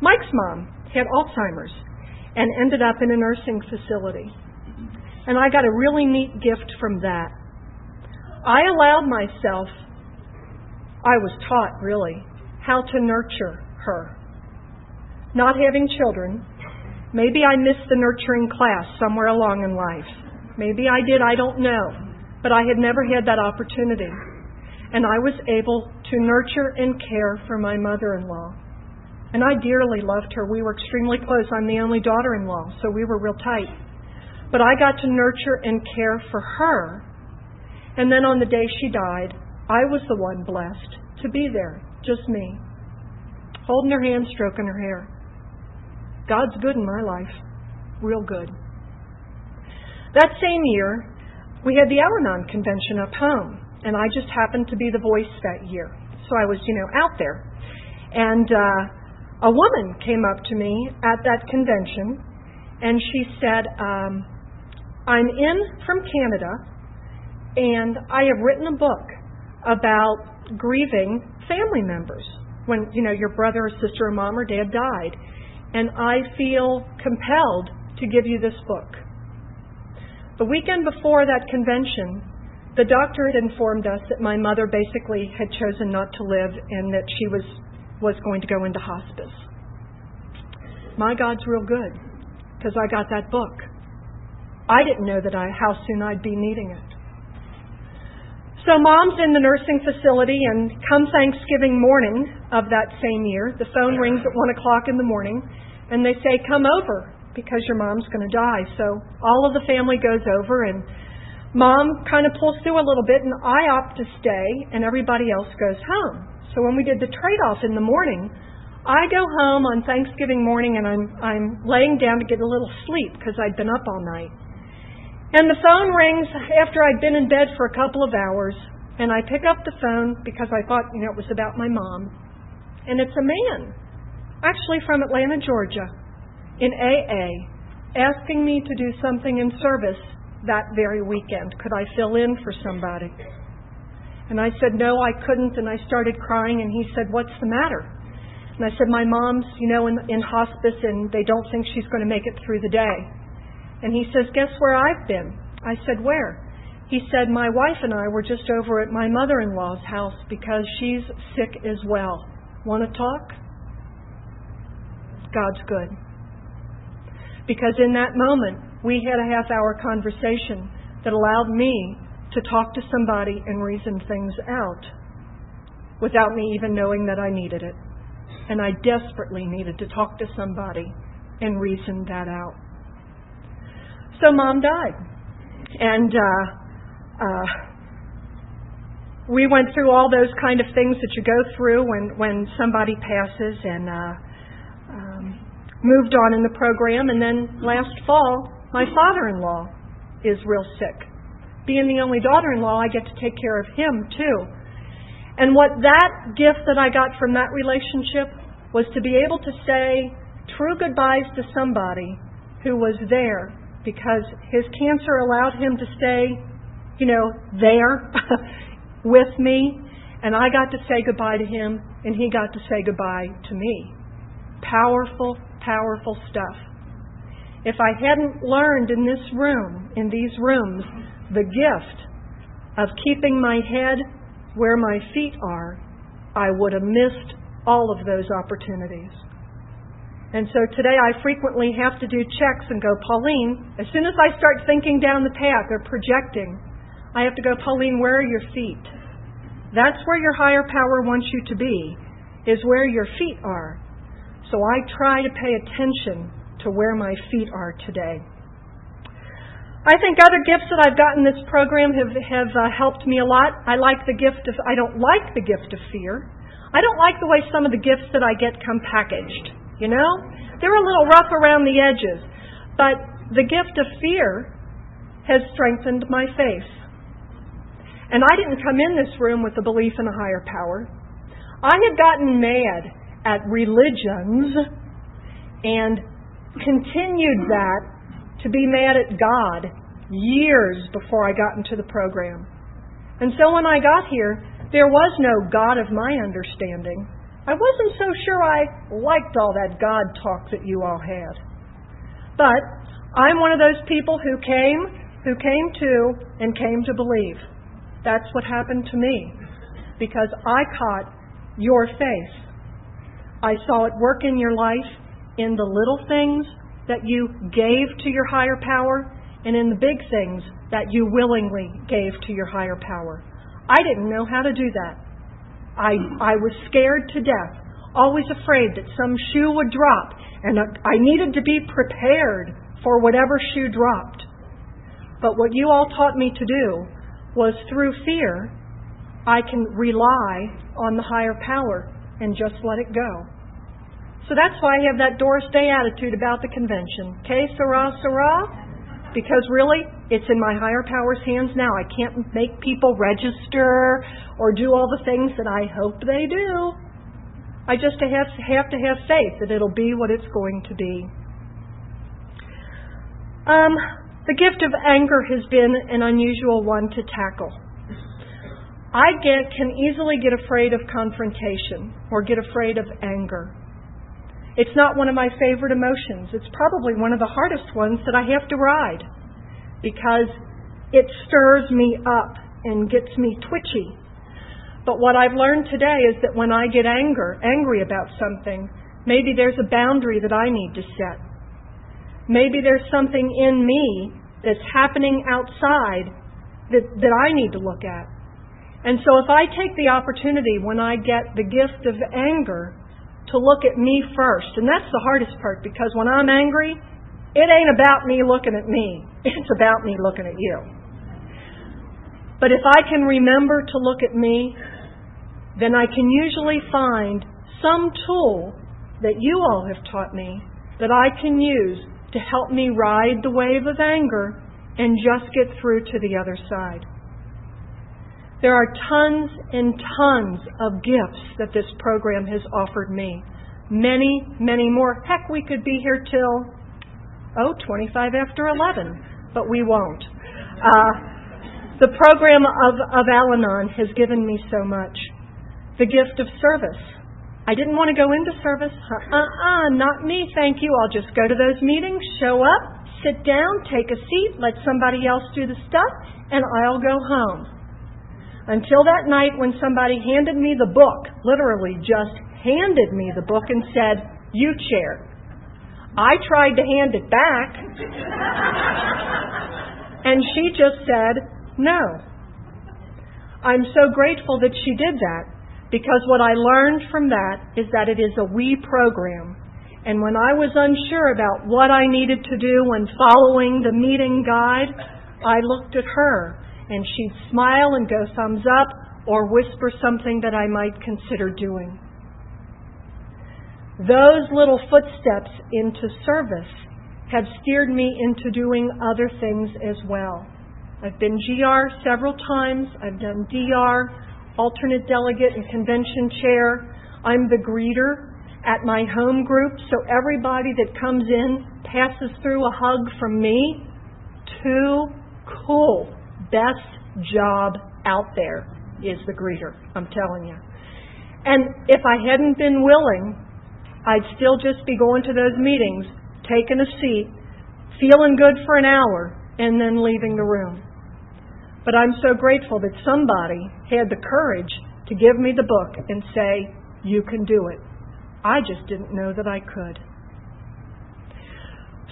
Mike's mom had Alzheimer's and ended up in a nursing facility. And I got a really neat gift from that. I allowed myself, I was taught really, how to nurture her not having children, maybe I missed the nurturing class somewhere along in life. Maybe I did, I don't know. But I had never had that opportunity. And I was able to nurture and care for my mother in law. And I dearly loved her. We were extremely close. I'm the only daughter in law, so we were real tight. But I got to nurture and care for her. And then on the day she died, I was the one blessed to be there, just me, holding her hand, stroking her hair. God's good in my life. Real good. That same year, we had the Al Anon convention up home, and I just happened to be the voice that year. So I was, you know, out there. And uh, a woman came up to me at that convention, and she said, um, I'm in from Canada, and I have written a book about grieving family members when, you know, your brother or sister or mom or dad died and I feel compelled to give you this book. The weekend before that convention, the doctor had informed us that my mother basically had chosen not to live and that she was, was going to go into hospice. My God's real good because I got that book. I didn't know that I, how soon I'd be needing it. So mom's in the nursing facility, and come Thanksgiving morning of that same year, the phone rings at 1 o'clock in the morning, and they say, Come over because your mom's going to die. So all of the family goes over, and mom kind of pulls through a little bit, and I opt to stay, and everybody else goes home. So when we did the trade off in the morning, I go home on Thanksgiving morning and I'm I'm laying down to get a little sleep because I'd been up all night. And the phone rings after I'd been in bed for a couple of hours, and I pick up the phone because I thought, you know, it was about my mom. And it's a man, actually from Atlanta, Georgia, in AA, asking me to do something in service that very weekend. Could I fill in for somebody? And I said, no, I couldn't. And I started crying, and he said, what's the matter? And I said, my mom's, you know, in, in hospice, and they don't think she's going to make it through the day. And he says, Guess where I've been? I said, Where? He said, My wife and I were just over at my mother in law's house because she's sick as well. Want to talk? God's good. Because in that moment, we had a half hour conversation that allowed me to talk to somebody and reason things out without me even knowing that I needed it. And I desperately needed to talk to somebody and reason that out. So mom died. And uh, uh, we went through all those kind of things that you go through when, when somebody passes and uh, moved on in the program. And then last fall, my father in law is real sick. Being the only daughter in law, I get to take care of him too. And what that gift that I got from that relationship was to be able to say true goodbyes to somebody who was there because his cancer allowed him to stay, you know, there with me. And I got to say goodbye to him, and he got to say goodbye to me. Powerful, powerful stuff. if I hadn't learned in this room, in these rooms, the gift of keeping my head where my feet are, I would have missed all of those opportunities. And so today I frequently have to do checks and go, Pauline, as soon as I start thinking down the path or projecting, I have to go, Pauline, where are your feet? That's where your higher power wants you to be, is where your feet are. So I try to pay attention to where my feet are today. I think other gifts that I've gotten in this program have, have uh, helped me a lot. I like the gift of, I don't like the gift of fear. I don't like the way some of the gifts that I get come packaged. You know? They're a little rough around the edges. But the gift of fear has strengthened my faith. And I didn't come in this room with a belief in a higher power. I had gotten mad at religions and continued that to be mad at God years before I got into the program. And so when I got here, there was no God of my understanding. I wasn't so sure I liked all that God talk that you all had. But I'm one of those people who came, who came to, and came to believe. That's what happened to me. Because I caught your faith. I saw it work in your life in the little things that you gave to your higher power and in the big things that you willingly gave to your higher power. I didn't know how to do that. I, I was scared to death, always afraid that some shoe would drop, and I needed to be prepared for whatever shoe dropped. But what you all taught me to do was through fear, I can rely on the higher power and just let it go. So that's why I have that Doris Day attitude about the convention. Okay, Sarah, Sarah? Because really, it's in my higher power's hands now. I can't make people register or do all the things that I hope they do. I just have, have to have faith that it'll be what it's going to be. Um, the gift of anger has been an unusual one to tackle. I get, can easily get afraid of confrontation or get afraid of anger. It's not one of my favorite emotions. It's probably one of the hardest ones that I have to ride because it stirs me up and gets me twitchy. But what I've learned today is that when I get anger, angry about something, maybe there's a boundary that I need to set. Maybe there's something in me that's happening outside that, that I need to look at. And so if I take the opportunity when I get the gift of anger to look at me first. And that's the hardest part because when I'm angry, it ain't about me looking at me. It's about me looking at you. But if I can remember to look at me, then I can usually find some tool that you all have taught me that I can use to help me ride the wave of anger and just get through to the other side. There are tons and tons of gifts that this program has offered me. Many, many more. Heck, we could be here till, oh, 25 after 11, but we won't. Uh, the program of, of Al Anon has given me so much. The gift of service. I didn't want to go into service. Uh uh, not me, thank you. I'll just go to those meetings, show up, sit down, take a seat, let somebody else do the stuff, and I'll go home. Until that night when somebody handed me the book, literally just handed me the book and said, You chair. I tried to hand it back, and she just said, No. I'm so grateful that she did that because what I learned from that is that it is a we program. And when I was unsure about what I needed to do when following the meeting guide, I looked at her and she'd smile and go thumbs up or whisper something that I might consider doing. Those little footsteps into service have steered me into doing other things as well. I've been GR several times. I've done DR, alternate delegate and convention chair. I'm the greeter at my home group, so everybody that comes in passes through a hug from me. Too cool best job out there is the greeter, I'm telling you. And if I hadn't been willing, I'd still just be going to those meetings, taking a seat, feeling good for an hour, and then leaving the room. But I'm so grateful that somebody had the courage to give me the book and say, You can do it. I just didn't know that I could.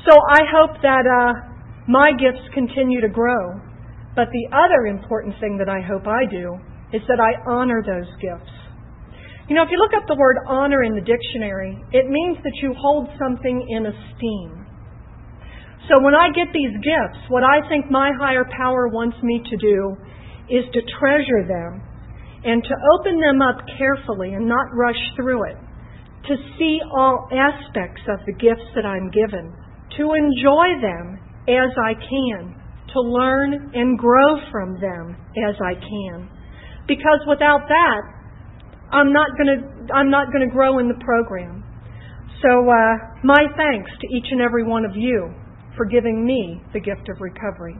So I hope that uh, my gifts continue to grow. But the other important thing that I hope I do is that I honor those gifts. You know, if you look up the word honor in the dictionary, it means that you hold something in esteem. So when I get these gifts, what I think my higher power wants me to do is to treasure them and to open them up carefully and not rush through it, to see all aspects of the gifts that I'm given, to enjoy them as I can, to learn and grow from them as I can. Because without that, I'm not going to I'm not going to grow in the program. So uh, my thanks to each and every one of you for giving me the gift of recovery.